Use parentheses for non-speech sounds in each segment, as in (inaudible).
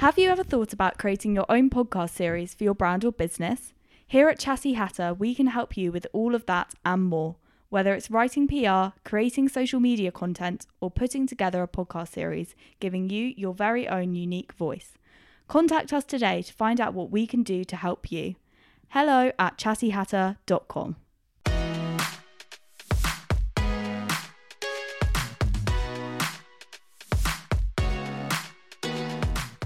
Have you ever thought about creating your own podcast series for your brand or business? Here at Chassis Hatter, we can help you with all of that and more. Whether it's writing PR, creating social media content, or putting together a podcast series, giving you your very own unique voice. Contact us today to find out what we can do to help you. Hello at chassishatter.com.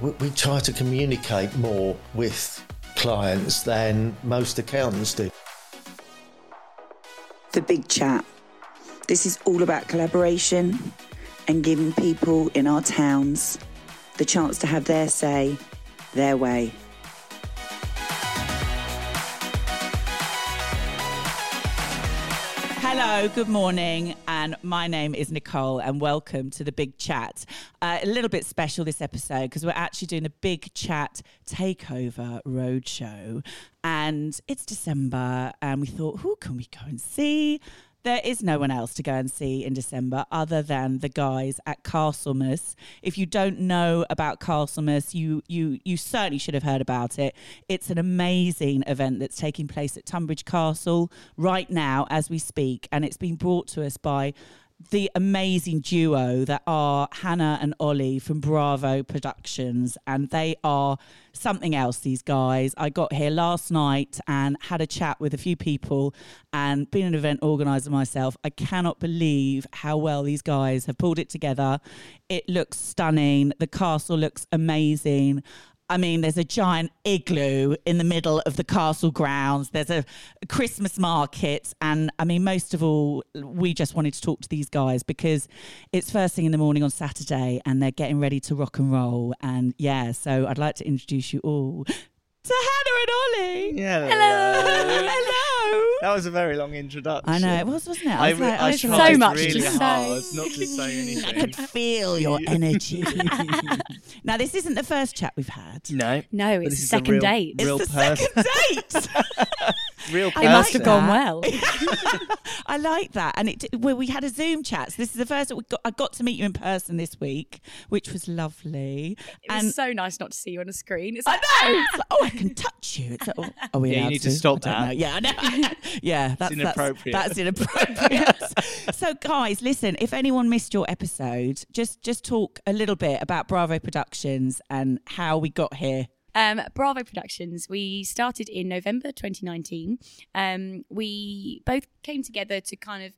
We, we try to communicate more with clients than most accountants do. The Big Chat. This is all about collaboration and giving people in our towns the chance to have their say, their way. Hello, good morning, and my name is Nicole, and welcome to the Big Chat. Uh, a little bit special this episode because we're actually doing the Big Chat Takeover Roadshow, and it's December, and we thought, who can we go and see? There is no one else to go and see in December other than the guys at Castlemas. If you don't know about Castlemas, you you you certainly should have heard about it. It's an amazing event that's taking place at Tonbridge Castle right now as we speak, and it's been brought to us by the amazing duo that are Hannah and Ollie from Bravo Productions, and they are something else. These guys, I got here last night and had a chat with a few people, and being an event organizer myself, I cannot believe how well these guys have pulled it together. It looks stunning. The castle looks amazing. I mean, there's a giant igloo in the middle of the castle grounds. There's a Christmas market. And I mean, most of all, we just wanted to talk to these guys because it's first thing in the morning on Saturday and they're getting ready to rock and roll. And yeah, so I'd like to introduce you all to Hannah and Ollie. Yeah. Hello. (laughs) Hello. That was a very long introduction. I know it was, wasn't it? I was re- like, I I was tried so much really to say. hard not to say (laughs) I could feel your (laughs) energy. now, this isn't the first chat we've had. no. No, it's the second real, date. Real it's the person. second date. Real It must have gone well. (laughs) I like that, and it well, we had a Zoom chat. So this is the first that we got. I got to meet you in person this week, which was lovely. It was and so nice not to see you on a screen. It's I like, know. Ah! It's like, oh, I can touch you. It's like, oh, are we Yeah, you need to stop I that. know. Yeah, I know. (laughs) yeah, that's inappropriate. That's, that's inappropriate. (laughs) so, guys, listen. If anyone missed your episode, just just talk a little bit about Bravo Productions and how we got here. Um, Bravo Productions. We started in November 2019. Um, we both came together to kind of.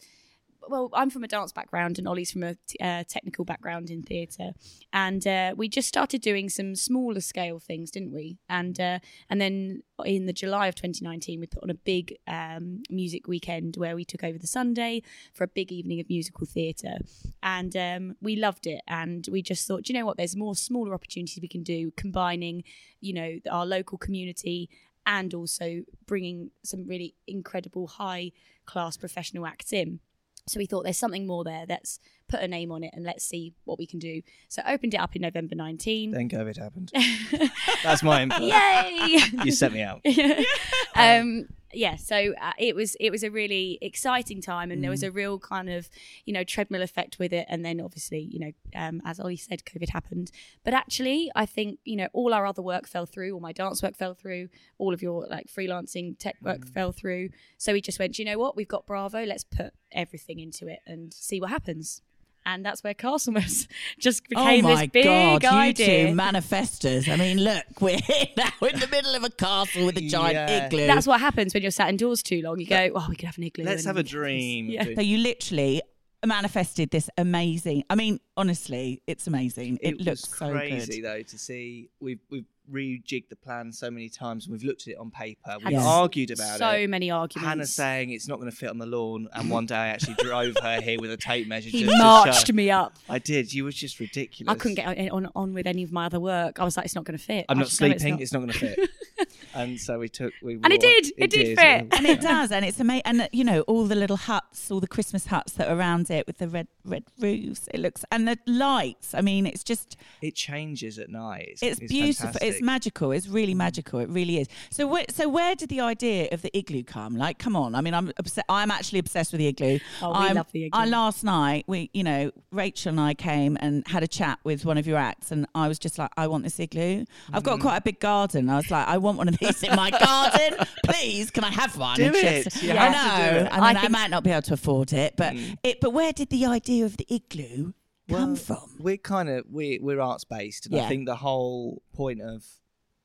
Well, I'm from a dance background, and Ollie's from a t- uh, technical background in theatre, and uh, we just started doing some smaller scale things, didn't we? And uh, and then in the July of 2019, we put on a big um, music weekend where we took over the Sunday for a big evening of musical theatre, and um, we loved it. And we just thought, you know what? There's more smaller opportunities we can do, combining, you know, our local community and also bringing some really incredible high class professional acts in. So we thought there's something more there. Let's put a name on it and let's see what we can do. So I opened it up in November 19. Then COVID happened. (laughs) That's my input. Yay! You set me out. (laughs) um, yeah, so uh, it was it was a really exciting time, and there was a real kind of you know treadmill effect with it. And then obviously you know um, as Ollie said, COVID happened. But actually, I think you know all our other work fell through, all my dance work fell through, all of your like freelancing tech work fell through. So we just went, you know what? We've got Bravo. Let's put everything into it and see what happens. And that's where Castlemas (laughs) just oh became oh my this big god, idea. you two manifestors. I mean, look, (laughs) we're here now in the middle of a castle with a giant Yeah. igloo. That's what happens when you're sat indoors too long. You go, oh, we could have an igloo. Let's have a we could this." dream. Yeah. So you literally manifested this amazing. I mean, honestly, it's amazing. It, was looks so crazy good. though to see. We've we've rejigged the plan so many times, and we've looked at it on paper. We've Yes. argued about so it. So many arguments. Hannah saying it's not going to fit on the lawn, and one day I actually drove her here with a tape measure. he just marched to show. me up. I did. You were just ridiculous. I couldn't get on, on, on with any of my other work. I was like, it's not going to fit. I'm I not sleeping. It's It's not, going (laughs) to fit. (laughs) and so we took we And it did, it did fit. and it does, and it's amazing. And you know, all the little huts, all the Christmas huts that are around it with the red red roofs. It looks and the lights. I mean, it's just It changes at night. It's, it's, beautiful. It's magical. It's really magical. It really is. So, where, so where did the idea of the igloo come? Like, come on. I mean, I'm obs- I'm actually obsessed with the igloo. Oh, we I'm- love the igloo. I last night we, you know, Rachel and I came and had a chat with one of your acts, and I was just like, I want this igloo. I've Mm. got quite a big garden. I was like, I want one of these in my garden. (laughs) Please, can I have one? Do And it. said- You I know. do it. I mean, I I, might not be able to afford it, but it. But where did the idea of the igloo come from? We're kind of we we're arts based, and Yeah. I think the whole point of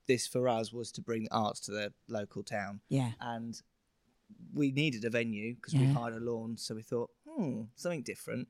this for us was to bring arts to the local town, Yeah. and we needed a venue because we Yeah. hired a lawn, so we thought, hmm, something different.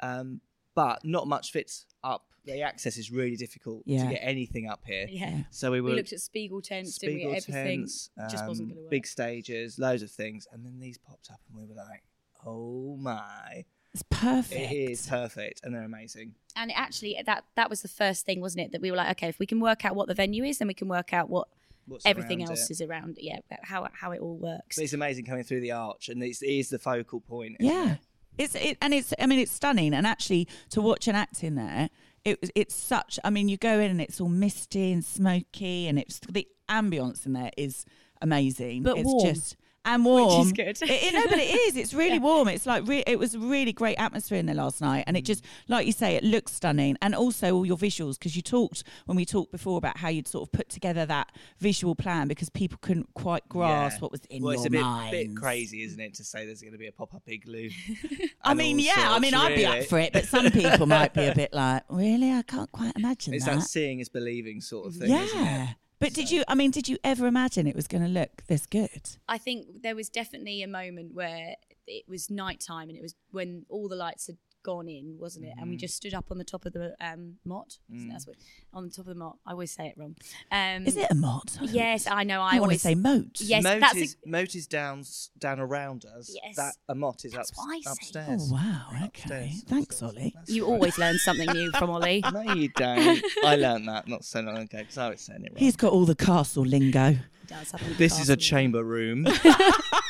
Um, but not much fits up. The access is really difficult Yeah. to get anything up here. Yeah. So we were We looked at Spiegel tents, didn't we? Spiegel Everything tents, just wasn't um, going to work. big stages, loads of things, and then these popped up, and we were like, "Oh my, It's perfect. it is perfect!" And they're amazing. and it actually that that was the first thing, wasn't it? That we were like, okay, if we can work out what the venue is, then we can work out what What's everything else it. is around. Yeah, how how it all works. But it's amazing coming through the arch, and it's, it is the focal point. Yeah. it? It's it, and it's I mean it's stunning and actually to watch an act in there it it's such I mean you go in and it's all misty and smoky and it's the ambience in there is amazing But it's warm. just and warm good. It- it- no but it is it's really (laughs) warm it's like re- it was a really great atmosphere in there last night and it mm. just like you say it looks stunning and also all your visuals because you talked when we talked before about how you'd sort of put together that visual plan because people couldn't quite grasp Yeah. what was in well, your it's a bit, minds. bit crazy, isn't it, to say there's going to be a pop up igloo? (laughs) I mean, all yeah, I sorts, mean, I'd be up for it, but some people might be a (laughs) bit like, really? I can't quite imagine It's that. that seeing is believing sort of thing, isn't yeah. But did you, I mean, did you ever imagine it was going to look this good? I think there was definitely a moment where it was nighttime and it was when all the lights had gone in, wasn't it? And we just stood up on the top of the um, motte. Isn't That's what on the top of the motte. I always say it wrong. Um, Is it a motte? (laughs) Yes, I know. I I want to always say moat. Yes, moat that's is, a- moat is down, down around us. Yes. That a motte is That's up, what I say. upstairs. Oh, wow. Okay. Upstairs, Thanks. Ollie. That's You all right. always learn something new from Ollie. (laughs) No, you don't. I learned that not so long ago because I was saying it wrong. He's got all the castle lingo. Does have a this is a castle. chamber room. (laughs)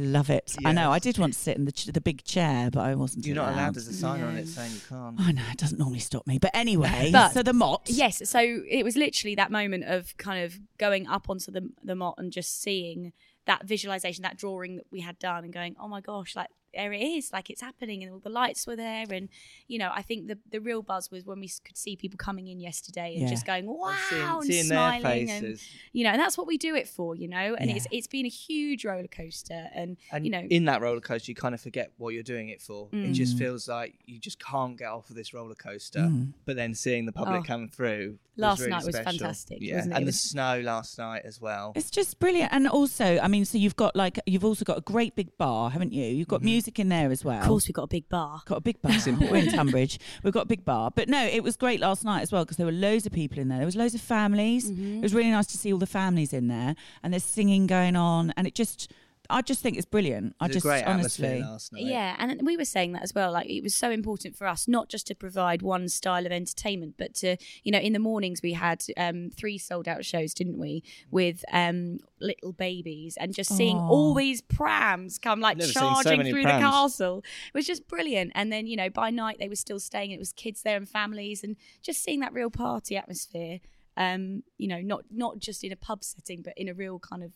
I love it. I know. I did want to sit in the, ch- the big chair, but I wasn't You're not allowed. allowed. There's a sign on it saying you can't. I know. It doesn't normally stop me. But anyway, (laughs) But- so the motte. Yes, so it was literally that moment of kind of going up onto the the motte and just seeing that visualization, that drawing that we had done, and going, "Oh my gosh, like there it is, like it's happening," and all the lights were there, and you know, I think the the real buzz was when we could see people coming in yesterday and Yeah. just going, "Wow," seeing, and seeing their smiling, and faces. you know, and that's what we do it for, you know, and Yeah. it's it's been a huge roller coaster, and, And you know, in that roller coaster, you kind of forget what you're doing it for. It Mm. just feels like you just can't get off of this roller coaster. But then seeing the public Oh. come through. was Last really night was special. fantastic, Yeah, wasn't it? and It the snow last night as well. It's just brilliant. And also, I mean, so you've got like, you've also got a great big bar, haven't you? You've got music in there as well. of course, we've got a big bar. Got a big bar. We're (laughs) in Tonbridge. We've got a big bar. But no, it was great last night as well because there were loads of people in there. There was loads of families. Mm-hmm. It was really nice to see all the families in there and there's singing going on. And it just, I just think it's brilliant. I just a great honestly. atmosphere last night. Yeah, and we were saying that as well. Like it was so important for us not just to provide one style of entertainment, but to you know, in the mornings we had um, three sold out shows, didn't we, with um, little babies, and just seeing all these prams come like Never seen so charging through prams. the castle it was just brilliant. And then you know, by night they were still staying. It was kids there and families, and just seeing that real party atmosphere. Um, you know, not not just in a pub setting, but in a real kind of.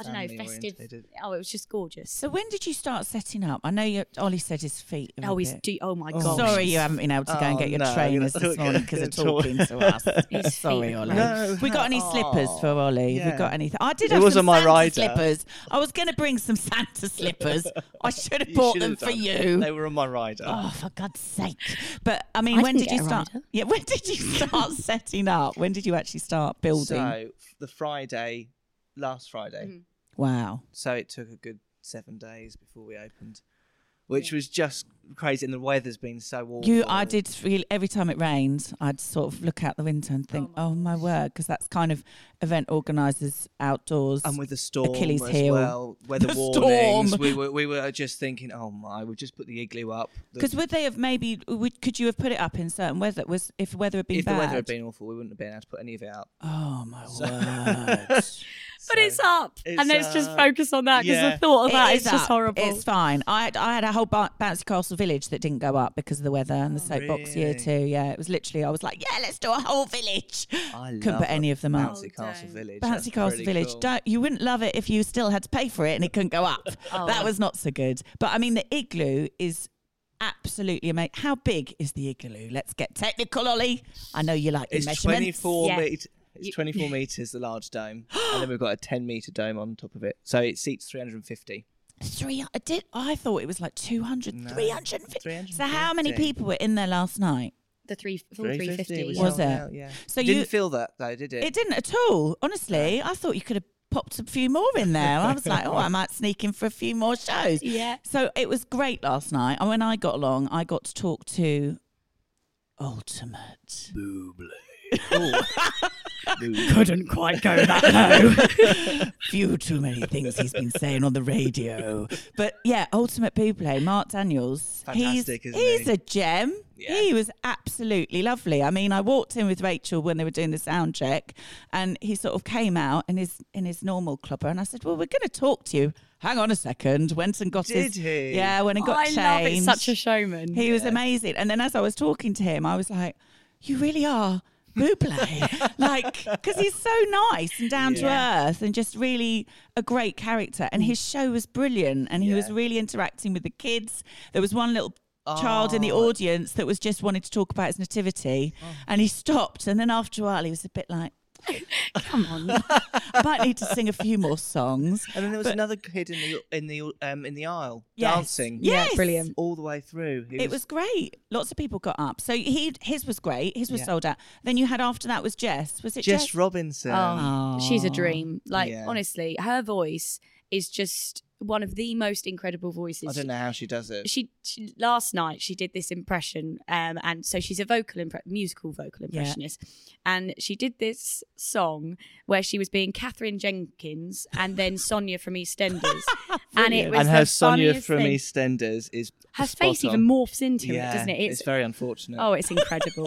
I don't know, festive. orientated. Oh, it was just gorgeous. So when did you start setting up? I know you, Ollie said his feet. Oh, he's bit- do. Oh my god! Sorry, you haven't been able to go and Oh, get your no, trainers this morning (laughs) because of gonna talking to us. (laughs) His Sorry, Ollie. No, we got any slippers for Ollie? Have we got anything? I did It have was some on my Santa rider. slippers. I was going to bring some Santa slippers. (laughs) I should have You bought them for you. They were on my rider. Oh, for God's sake! But I mean, I when didn't you start? Yeah, when did you start setting up? When did you actually start building? So the Friday, last Friday. Mhm. Wow. So it took a good seven days before we opened, which was just crazy. And the weather's been so awful. You, I did feel every time it rained, I'd sort of look out the window and oh think, "Oh my, word," because that's kind of event organisers outdoors. And with the storm Achilles as heel. well, weather (laughs) The warnings. storm. We were we were just thinking, oh my, we've just put the igloo up. The- Because would they have maybe? Would, could you have put it up in certain weather? Was if weather had been bad. if bad? the weather had been awful, we wouldn't have been able to put any of it up. Oh my (laughs) (laughs) So- it's up, It's, and let's just uh, focus on that because yeah. the thought of It that is is just horrible. It's fine. I had, I had a whole ba- bouncy castle village that didn't go up because of the weather and the soapbox year really? too. Yeah, it was literally. I was like, yeah, let's do a whole village. I Couldn't love put any of them up. Bouncy Castle don't. Village. Bouncy That's Castle Village. cool. Don't you wouldn't love it if you still had to pay for it and it couldn't go up. (laughs) Oh. That was not so good. But I mean, the igloo is absolutely amazing. How big is the igloo? Let's get technical, Ollie. I know you like your It's measurements. 24 Yeah. meters. It's 24 (laughs) meters, the large dome, (gasps) and then we've got a 10 meter dome on top of it. So it seats 350. Three. I uh, did. I thought it was like 200, No, 350. So how many people were in there last night? the three full three 350 was, Was held it? out, yeah. So you didn't feel that though, did it? It didn't at all. Honestly, I thought you could have popped a few more in there. I was like, (laughs) oh, I might sneak in for a few more shows. Yeah. So it was great last night. And when I got along, I got to talk to Ultimate. (laughs) Couldn't quite go that low. (laughs) Few too many things he's been saying on the radio. But yeah, Ultimate Buble, Mark Daniels. Fantastic, he's, isn't he's he? a gem. Yeah. He was absolutely lovely. I mean, I walked in with Rachel when they were doing the sound check, and he sort of came out in his in his normal clubber, and I said, "Well, we're going to talk to you." Hang on a second. Went and got his. He? Yeah, went and got I changed. love it. Such a showman. He was amazing. And then as I was talking to him, I was like, "You really are." Buble, (laughs) like, because he's so nice and down to earth, and just really a great character. And his show was brilliant, and he was really interacting with the kids. There was one little child in the Oh. audience that was just wanting to talk about his nativity, oh. and he stopped. And then after a while, he was a bit like, (laughs) Come on. "I might need to sing a few more songs." And then there was But- another kid in the in the um in the aisle Yes. dancing. Yes. brilliant. all the way through. He It was great. Lots of people got up. So he his was great. His was Yeah. sold out. Then you had after that was Jess. Was it Jess Jess? Robinson. Oh, she's a dream. Like Yeah. honestly, her voice is just one of the most incredible voices. I don't know how she does it. She, she last night she did this impression, um, and so she's a vocal impre- musical vocal Yeah. impressionist, and she did this song where she was being Katherine Jenkins and then (laughs) Sonia from EastEnders, (laughs) and it was and her Sonia from thing. EastEnders is Her face on. even morphs into yeah, it, doesn't it? It's, very unfortunate. Oh, it's (laughs) incredible.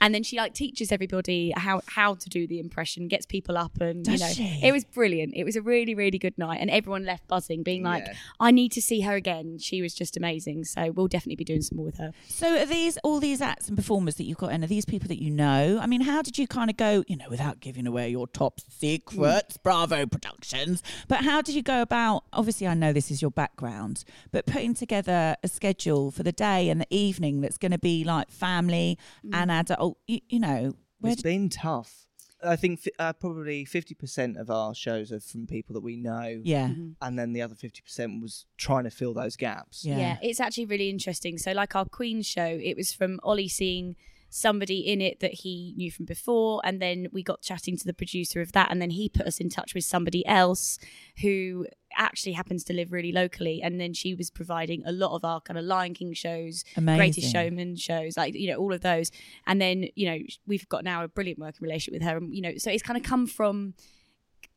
and then she like teaches everybody how how to do the impression, gets people up, and Does you know, she? it was brilliant. It was a really really good night, and everyone left buzzing, being like, Yeah. "I need to see her again." She was just amazing. So we'll definitely be doing some more with her. So are these all these acts and performers that you've got in? Are these people that you know? I mean, how did you kind of go? You know, without giving away your top secrets, mm. Bravo Productions. But how did you go about? Obviously, I know this is your background, but putting together a schedule for the day and the evening that's going to be like family mm. and adult. You, you know, where It's did, been tough. I think uh, probably 50% of our shows are from people that we know. yeah, And then the other 50% was trying to fill those gaps. Yeah. Yeah. it's actually really interesting. So, like our Queen show, it was from Ollie seeing somebody in it that he knew from before, and then we got chatting to the producer of that, and then he put us in touch with somebody else who actually happens to live really locally, and then she was providing a lot of our kind of Lion King shows, Amazing. Greatest Showman shows, like you know all of those, and then you know we've got now a brilliant working relationship with her, and you know so it's kind of come from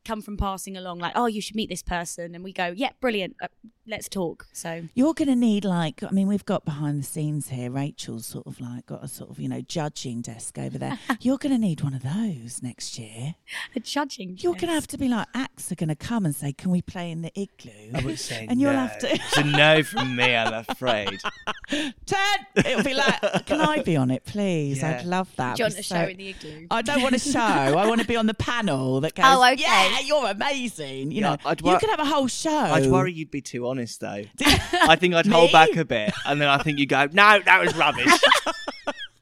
come from passing along like oh you should meet this person and we go yeah brilliant uh, let's talk so You're going to need like, I mean, we've got behind the scenes here. Rachel's sort of like got a sort of you know judging desk over there. (laughs) You're going to need one of those next year. a judging You're going to have to be like, acts are going to come and say, "Can we play in the igloo?" I would say And you'll have to- It's a no from me, I'm afraid. (laughs) Ted, it'll be like, "Can I be on it, please? I'd love that." Do you want be a so- show in the igloo? I don't want a (laughs) show. I want to be on the panel that oh, goes. Oh, okay. Yeah, you're amazing. You Yeah, know, I'd you could have a whole show. I'd worry you'd be too honest, though. (laughs) (laughs) I think I'd hold back a bit, and then I think you go, no, that was rubbish. (laughs)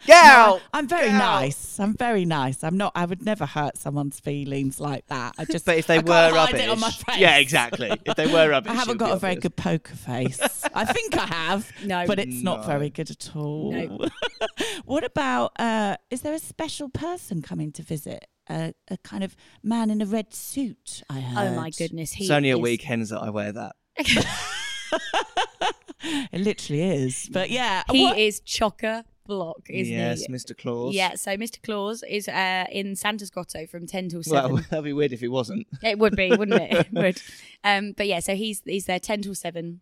Get out! I'm very Get out. nice. I'm very nice. I'm not. I would never hurt someone's feelings like that. I just. But if they I were can't hide rubbish, it on my face. yeah, exactly. If they were rubbish, I haven't it would got be a very obvious. good poker face. I think I have. No. but it's not No. very good at all. No. what about? Uh, is there a special person coming to visit? A, a kind of man in a red suit. I heard. Oh my goodness, he It's only at is- weekends that I wear that. (laughs) It literally is. But yeah, He what- is chocker block, isn't yes, he? Yes, Mr. Claus. Yeah, so Mr. Claus is uh, in Santa's Grotto from ten till seven. Well, (laughs) that'd be weird if he wasn't. It would be, wouldn't it? (laughs) It would. Um, but yeah, so he's he's there ten till seven.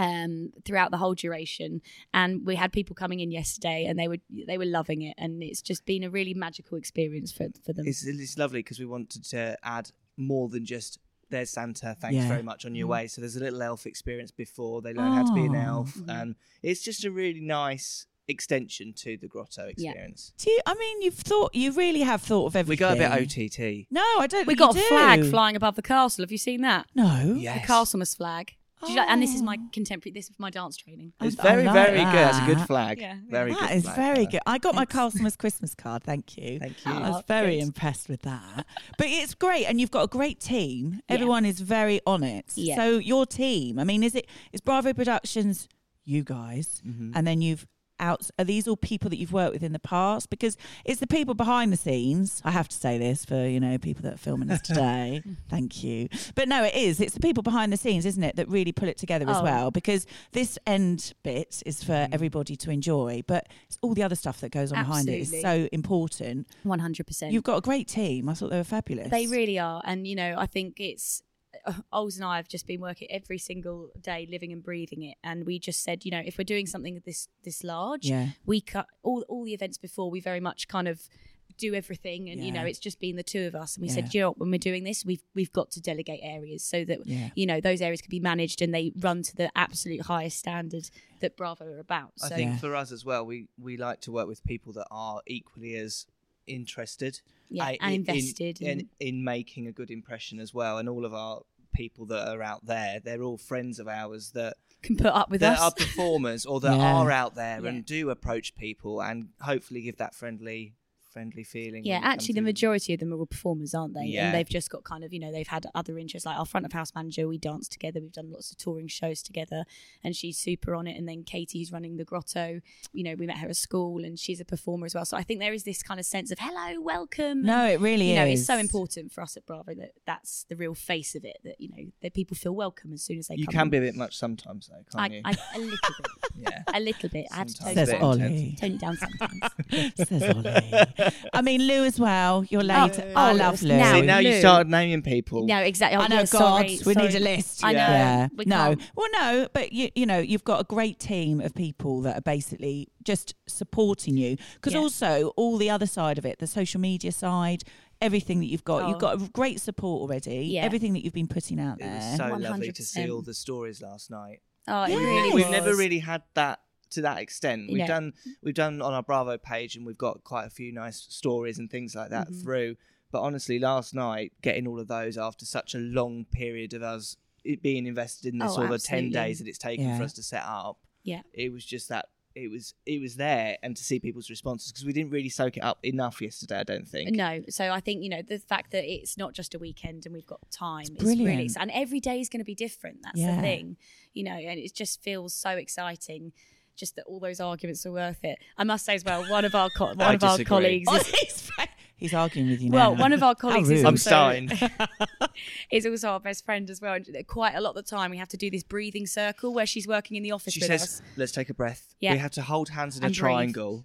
Um, throughout the whole duration, and we had people coming in yesterday, and they were they were loving it, and it's just been a really magical experience for for them. It's, it's lovely because we wanted to add more than just there's Santa. Thanks Yeah. very much on your mm. way. So there's a little elf experience before they learn how to be an Oh. elf, and it's just a really nice extension to the grotto Yeah. experience. Do you, I mean, you've thought, you really have thought of everything. We everything. got a bit OTT. No, I don't. We think got you a flag flying above the castle. Have you seen that? No. Yes. The Castlemas flag. Did you like, and this is my Oh. contemporary. This is my dance training. It's I very, like very good. That's a good flag. Yeah. Very That good. is flag. very Yeah. good. I got my Castlemas Christmas card. Thank you. Thank you. I was Oh, very good. impressed with that. But it's great, and you've got a great team. Yeah. Everyone is very on it. Yeah. So your team. I mean, is it is Bravo Productions you guys, Mm-hmm. and then you've out are these all people that you've worked with in the past? Because it's the people behind the scenes i have to say this for you know people that are filming us (laughs) today. Thank you. But no it is. It's the people behind the scenes isn't it that really pull it together as Oh. well? Because this end bit is for Mm-hmm. everybody to enjoy but it's all the other stuff that goes on behind it. Is so important. One hundred percent. you've got a great team. I thought they were fabulous. They really are, and you know, I think it's. (laughs) Ols and I have just been working every single day, living and breathing it, and we just said, you know, if we're doing something this this large, Yeah. we cut all all the events before. We very much kind of do everything, and you know, it's just been the two of us. And we Yeah. said, you know, when we're doing this, we've we've got to delegate areas so that Yeah. you know those areas can be managed and they run to the absolute highest standard that Bravo are about. I think Yeah. for us as well, we we like to work with people that are equally as interested, yeah, uh, and in- invested. in, and- in making a good impression as well. And all of our people that are out there, they're all friends of ours that can put up with that us. are performers or that (laughs) Yeah. are out there Yeah. and do approach people and hopefully give that friendly friendly feeling. Yeah, when you come actually, the majority of them are all performers, aren't they? Yeah. And they've just got kind of, you know, they've had other interests. Like our front of house manager, we dance together. We've done lots of touring shows together, and she's super on it. And then Katie, who's running the grotto, you know, we met her at school, and she's a performer as well. So I think there is this kind of sense of hello, welcome. no it really is you know, it's so important for us at Bravo that that's the real face of it. That you know, that people feel welcome as soon as they You come. can in. be a bit much sometimes, though, can't I, you? I, a little bit, (laughs) yeah. a little bit. I have to tone, Sometimes says ollie intense. tone it down sometimes. (laughs) says ollie (laughs) i mean lou as well you're oh, late Oh, i oh, love lou now- See, now you Lou. started naming people. no, exactly. Oh, I know, yeah, God, sorry, we need a list. I know. Yeah. We no. can't. Well, no, but you, you know, you've got a great team of people that are basically just supporting you. Because Yeah. also all the other side of it, the social media side, everything that you've got, you've Oh. got a great support already. Yeah. Everything that you've been putting out It there. was so lovely to see 100%. all the stories last night. Oh, it Yeah. really We've never really had that to that extent. We've No. done we've done on our Bravo page, and we've got quite a few nice stories and things like that Mm-hmm. through. But honestly, last night getting all of those after such a long period of us it being invested in this, Oh, all the ten days that it's taken Yeah. for us to set up, Yeah. it was just that. It was it was there, and to see people's responses because we didn't really soak it up enough yesterday. I don't think. No, so I think you know the fact that it's not just a weekend and we've got time is brilliant. really and every day is going to be different. That's Yeah. the thing, you know, and it just feels so exciting. Just that all those arguments are worth it. I must say as well, one of our co- (laughs) one I of our colleagues is, (laughs) he's, he's arguing with you now. well, one of our (laughs) colleagues is rude. I'm also, is also our best friend as well. And quite a lot of the time, we have to do this breathing circle where she's working in the office She with says, us. "Let's take a breath." Yeah. We have to hold hands in a breathe. triangle.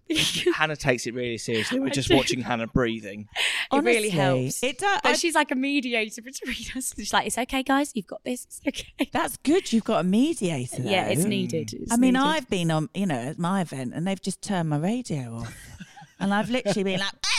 Hannah takes it really seriously. We're I just do. watching Hannah breathing. It really helps. It does. But I- she's like a mediator between us. She's like, "It's okay, guys. You've got this. It's okay." That's good. You've got a mediator. yeah, it's needed. It's I mean, needed. I've been on, you know, at my event and they've just turned my radio off. and I've literally been like, where is everybody?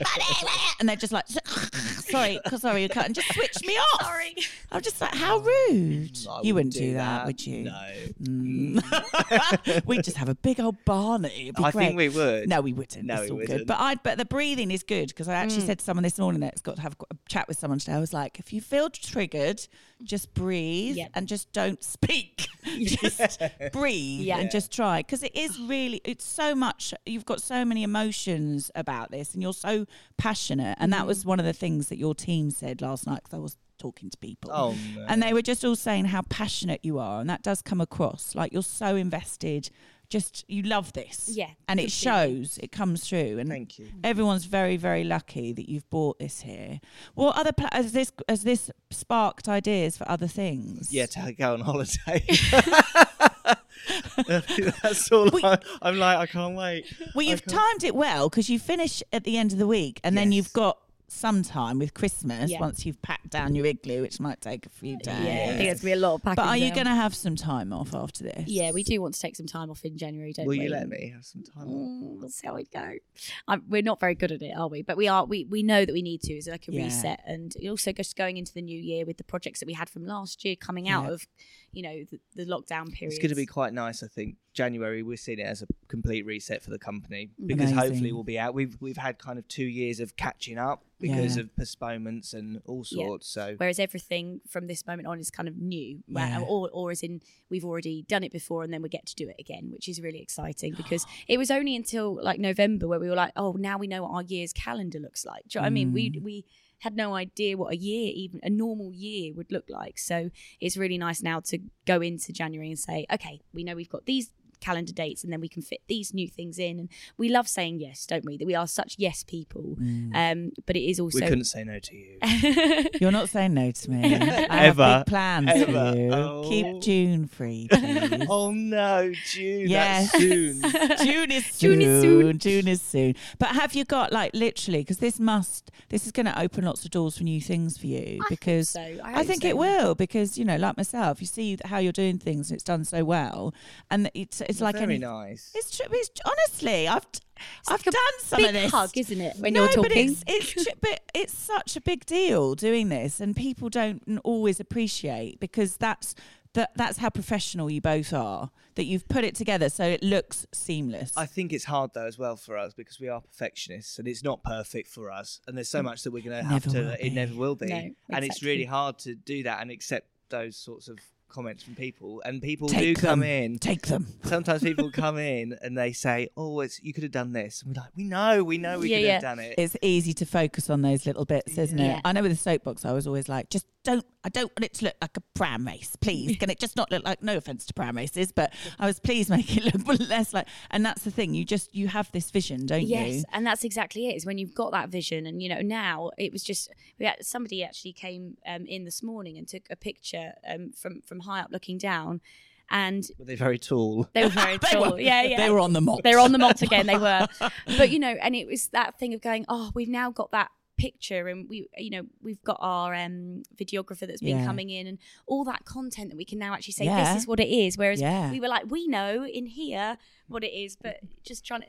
(laughs) And they're just like, (laughs) sorry, (laughs) sorry, you can't, and just switch me off. Sorry. I'm just like, how rude. I you wouldn't do that, that, would you? No. Mm. We'd just have a big old Barney. It'd be I great. think we would. No, we wouldn't. No, it's we all good. wouldn't. But I, but the breathing is good because I actually Mm. said to someone this morning that's got to have a chat with someone today. I was like, if you feel triggered, just breathe Yeah. and just don't speak. just breathe Yeah. and just try because it is really. It's so much. You've got so many emotions about this, and you're so passionate. And that was Mm. one of the things that your team said last night because I was talking to people. Oh, no. And they were just all saying how passionate you are, and that does come across. Like you're so invested. Just you love this, Yeah, and it shows. It comes through, and Thank you. everyone's very, very lucky that you've bought this here. What other pla- has this has this sparked ideas for other things? Yeah, to go on holiday. (laughs) (laughs) (laughs) That's all. We- I, I'm like, I can't wait. Well, you've timed it well because you finish at the end of the week, and then you've got some time with Christmas Yeah. once you've packed down your igloo, which might take a few days. Yeah, I think it's gonna be a lot of packing. But are you going to have some time off after this? Yeah, we do want to take some time off in January, don't Will we? you let me have some time? off? Mm, we'll see how it go. Um, we're not very good at it, are we? But we are. We we know that we need to. It's like a Yeah. reset, and also just going into the new year with the projects that we had from last year coming out Yeah. of, you know, the, the lockdown period. It's going to be quite nice, I think. January, we're seeing it as a complete reset for the company because Amazing. hopefully we'll be out. We've we've had kind of two years of catching up because Yeah. of postponements and all Yeah. sorts. So Whereas everything from this moment on is kind of new, right? Yeah. or or as in we've already done it before and then we get to do it again, which is really exciting (gasps) because it was only until like November where we were like, oh, now we know what our year's calendar looks like. Do you know what I mean? We Mm. we had no idea what a year, even a normal year, would look like. So it's really nice now to go into January and say, okay, we know we've got these calendar dates and then we can fit these new things in and we love saying yes don't we that we are such yes people Mm. um but it is also we couldn't say no to you. (laughs) You're not saying no to me. I have Ever. big plans Ever. for you. Oh. Keep June free, please. oh no, June. Yes. That's soon. (laughs) June is soon. June is soon. June is soon. But have you got like literally? Because this must. This is going to open lots of doors for new things for you. hope because so. I I think so. it will. Because you know, like myself, you see how you're doing things, and it's done so well, and it's it's like very any, nice. It's true. It's honestly, I've I've like a done some big of this. hug isn't it when no, you're but it's it's tr- (laughs) but it's such a big deal doing this, and people don't always appreciate because that's that that's how professional you both are. That you've put it together so it looks seamless. I think it's hard though as well for us because we are perfectionists and it's not perfect for us. And there's so mm. much that we're going to have to. It never will be. No, exactly. And it's really hard to do that and accept those sorts of comments from people. And people Take do come in. Take them. (laughs) Sometimes people come in and they say, "Oh, it's, you could have done this," and we're like, "We know, we know, we Yeah, could yeah. have done it." It's easy to focus on those little bits, isn't Yeah. it? I know with the soapbox, I was always like, just don't. I don't want it to look like a pram race, please. Can it just not look like? No offense to pram races, but I was please make it look (laughs) less like. And that's the thing. You just you have this vision, don't yes you? Yes, and that's exactly it is when you've got that vision and you know now it was just we had, somebody actually came um, in this morning and took a picture um, from from high up looking down and Were they very tall? they were very (laughs) They tall were- yeah yeah They were on the malt. They were on the malt again they were (laughs) but you know and it was that thing of going oh we've now got that picture and we you know we've got our um videographer that's been Yeah. coming in and all that content that we can now actually say Yeah. this is what it is whereas Yeah. we were like we know in here what it is but just trying to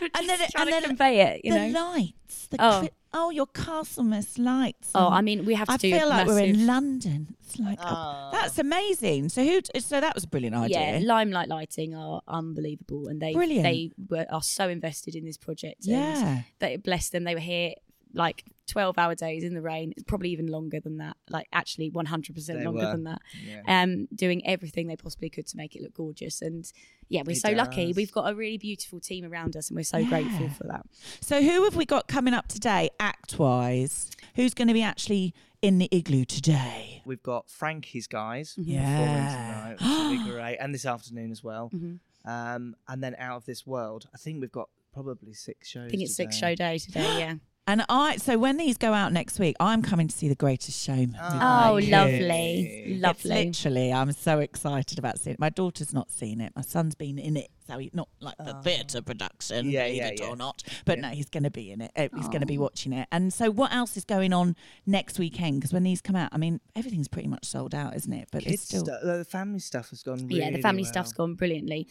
(laughs) And then it- trying and to then convey it you the know lights. The Oh. cri- oh, your Castlemas lights. Oh, I mean, we have to I do feel like we're in London. It's like oh, Ah. that's amazing. So who? So that was a brilliant idea. Yeah, Limelight Lighting are unbelievable, and they Brilliant. they were are so invested in this project. Yeah. and they bless them. They were here like twelve hour days in the rain, probably even longer than that. Like actually, one hundred percent They longer were. than that. Yeah. Um, doing everything they possibly could to make it look gorgeous, and yeah, we're It so lucky. We've got a really beautiful team around us, and we're so Yeah. grateful for that. So who have we got coming up today, act wise? Who's going to be actually in the igloo today? We've got Frankie's guys Mm-hmm. Yeah. tonight, which be (gasps) great, and this afternoon as well. Mhm. Um, and then Out of This World, I think we've got probably six shows. I think it's six show day today. Yeah. And I, so when these go out next week, I'm coming to see The Greatest Showman. Oh, Oh, kids. lovely, It's lovely. literally, I'm so excited about seeing it. My daughter's not seen it. My son's been in it, so he's not like the theatre production, Yeah, believe yeah, it yeah. or not. But Yeah. no, he's going to be in it. Uh, He's going to be Oh. watching it. And so, what else is going on next weekend? Because when these come out, I mean, everything's pretty much sold out, isn't it? But Kids it's still. stuff, the family stuff has gone. Really yeah, the family well. stuff's gone brilliantly.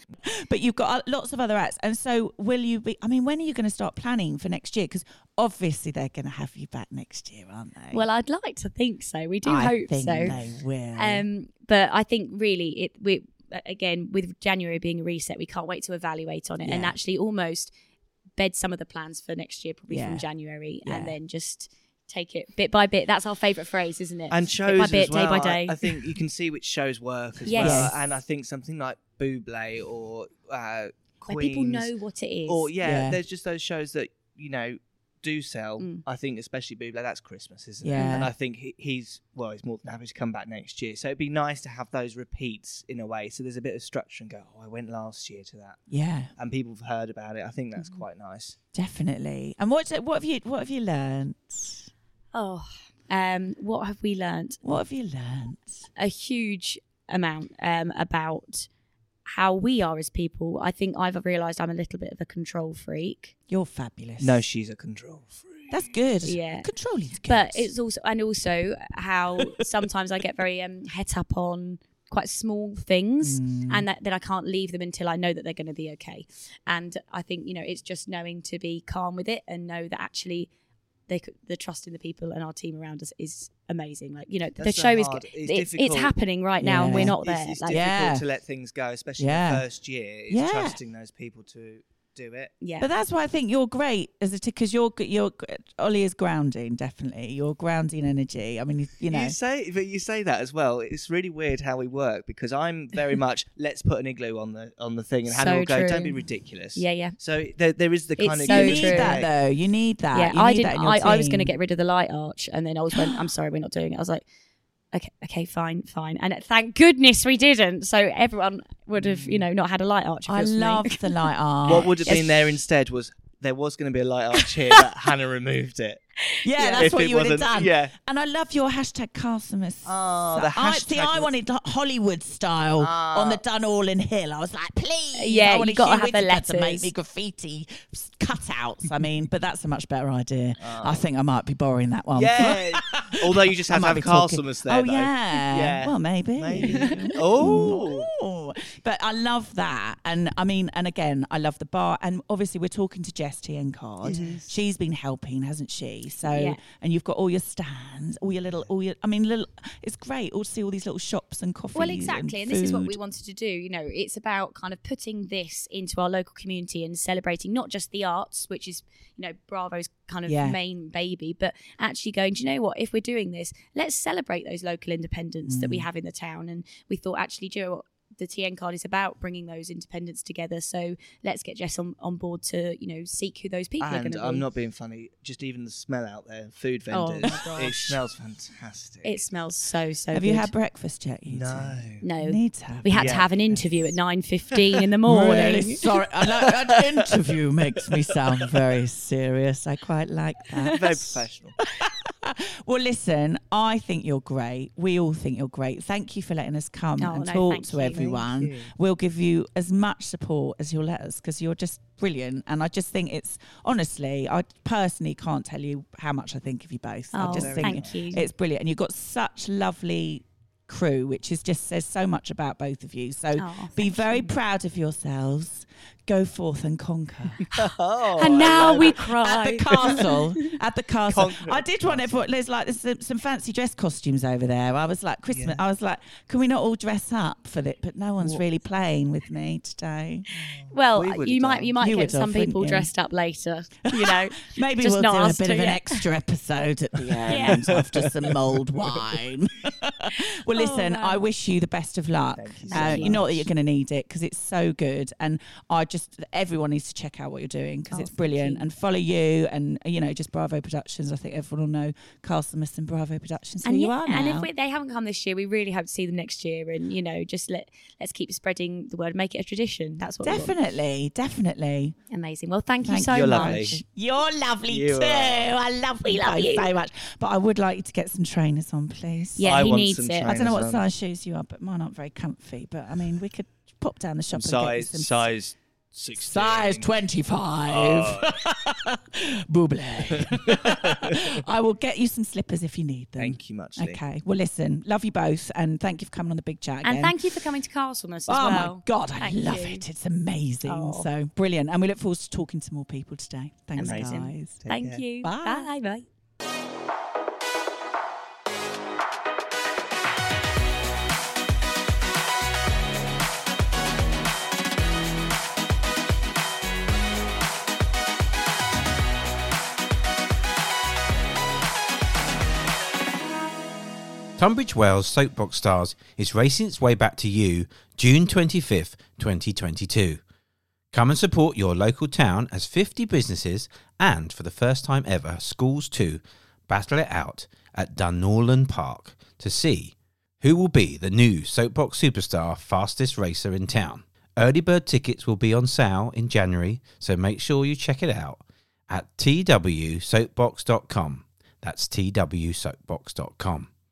But you've got uh, lots of other acts. And so, will you be? I mean, when are you going to start planning for next year? Because obviously, they're going to have you back next year, aren't they? Well, I'd like to think so. We do I hope think so. they will. Um, but I think really it we again with January being a reset, we can't wait to evaluate on it and actually almost bed some of the plans for next year, probably Yeah. from January, Yeah. and then just take it bit by bit. That's our favourite phrase, isn't it? and bit shows by bit, well. day by day. I, think you can see which shows work as Yes. well. And I think something like Buble or uh, Where people know what it is. or yeah, Yeah. there's just those shows that you know do sell. Mm. I think especially Buble, that's Christmas, isn't Yeah. it? And I think he, he's well, he's more than happy to come back next year. So it'd be nice to have those repeats in a way. So there's a bit of structure and go, oh, I went last year to that, yeah, and people have heard about it. I think that's Mm-hmm. quite nice. definitely. And what what have you what have you learnt? oh, um, what have we learnt? What have you learnt? a huge amount um, about how we are as people. I think I've realised I'm a little bit of a control freak. You're fabulous. No, she's a control freak. That's good. Yeah. controlling. good. But it's also and also how (laughs) sometimes I get very um het up on quite small things Mm. and that, that I can't leave them until I know that they're going to be okay. And I think you know it's just knowing to be calm with it and know that actually they could, the trust in the people and our team around us is amazing. Like you know the so show is hard. good. It's It's, it's happening right now and we're not It's- there. It's, Like, difficult Yeah. to let things go, especially Yeah. the first year. It's Yeah. trusting those people to do it. yeah. But that's why I think you're great as a because you're you're Ollie is grounding definitely. You're grounding energy. I mean, you, you know, You say, but you say that as well. It's really weird how we work because I'm very (laughs) much let's put an igloo on the on the thing, and Hannah So will go, "Don't be ridiculous." yeah, yeah. So there, there is the It's kind of so you need true. that though. You need that. Yeah, You I didn't. I, I was going to get rid of the light arch, and then I was went. I'm sorry, we're not doing it. I was like, okay, okay, fine, fine. And thank goodness we didn't. So everyone would have, you mm. know, not had a light arch. I was for me. love the light (laughs) arch. What would have been there instead was there was going to be a light arch here, but Hannah removed it. Yeah, Yeah. that's If what you would have done. yeah. And I love your hashtag Castlemas. Oh, the I, see, hashtag I wanted Hollywood style Ah. on the Dunallen Hill. I was like, please. Yeah, I you wanted gotta Hugh have the Whittaker to make letters. me graffiti cutouts. I mean, but that's a much better idea. Ah. I think I might be borrowing that one. Yeah. (laughs) Although you just have to have be talking- there. Oh though. yeah. Yeah. Well, maybe. Maybe. (laughs) Oh. But I love that, and I mean, and again, I love the bar, and obviously we're talking to Jess TN Card. She's been helping, hasn't she? So, Yeah. and you've got all your stands, all your little, all your. I mean, little. It's great all to see all these little shops and coffees. Well, exactly, and, this is what we wanted to do. You know, it's about kind of putting this into our local community and celebrating not just the arts, which is you know Bravo's kind of Yeah. main baby, but actually going. Do you know what? If we're doing this, let's celebrate those local independents that we Mm. have in the town. And we thought, actually, do you know what? The TN card is about bringing those independents together. So let's get Jess on, on board to you know seek who those people are going And to be. I'm not being funny. Just even the smell out there, food Oh, vendors, my it smells fantastic. It smells so so. Have good. you had breakfast yet? You no. No, two? Need to have. we had Yeah. to have an interview at nine fifteen in the (laughs) morning. Really sorry. I an interview makes me sound very serious. I quite like that. Very professional. (laughs) Well, listen, I think you're great. We all think you're great. Thank you for letting us come Oh, and no, talk to you. everyone. We'll give you as much support as you'll let us because you're just brilliant. And I just think it's honestly, I personally can't tell you how much I think of you both. I Oh, just think thank you. it's brilliant. And you've got such lovely crew, which is just says so much about both of you. So Oh, be very you. proud of yourselves. Go forth and conquer. (laughs) Oh, and now we it. cry. At the (laughs) castle, at the castle. Conquer I did want everyone. There's like there's some, some fancy dress costumes over there. I was like Christmas. Yeah. I was like, can we not all dress up for it? But no one's really playing with me today. Oh, well, We would've you might you might You get would have, some people dressed up later. (laughs) You know, Maybe Just we'll do a bit two, of an extra episode at the end Yeah. after some mulled wine. (laughs) well, listen, wow. I wish you the best of luck. Thank you so uh, you know that you're going to need it because it's so good, and I just everyone needs to check out what you're doing because Oh, it's brilliant. And follow you, and you know just Bravo Productions. I think everyone will know Castlemas and Bravo Productions. Who and you are now. and if we, they haven't come this year, we really hope to see them next year. And you know, just let let's keep spreading the word, make it a tradition. That's what we want. Definitely, definitely. amazing. Well, thank, Thank you so You're much. lovely. You're lovely You too. are. I love We you love you. so much. But I would like you to get some trainers on, please. Yeah, I he want needs some it. I don't know what trainers on. size shoes you are, but mine aren't very comfy. But I mean, we could pop down the shop Some and get you size, some size 16. size twenty five. Oh. (laughs) Buble. (laughs) I will get you some slippers if you need them. Thank you much, Lee. Okay. Well, listen, love you both, and thank you for coming on the big chat. And thank you for coming to Castlemas as Oh well. my god, I Thank love you. it. It's amazing. Oh. So brilliant. And we look forward to talking to more people today. Thanks, Amazing. guys. Take Thank care. you. Bye. Bye. Bye. Tunbridge Wells Soapbox Stars is racing its way back to you June 25th, 2022. Come and support your local town as 50 businesses and, for the first time ever, schools too, battle it out at Dunorlan Park to see who will be the new Soapbox Superstar fastest racer in town. Early bird tickets will be on sale in January, so make sure you check it out at twsoapbox.com. That's twsoapbox.com.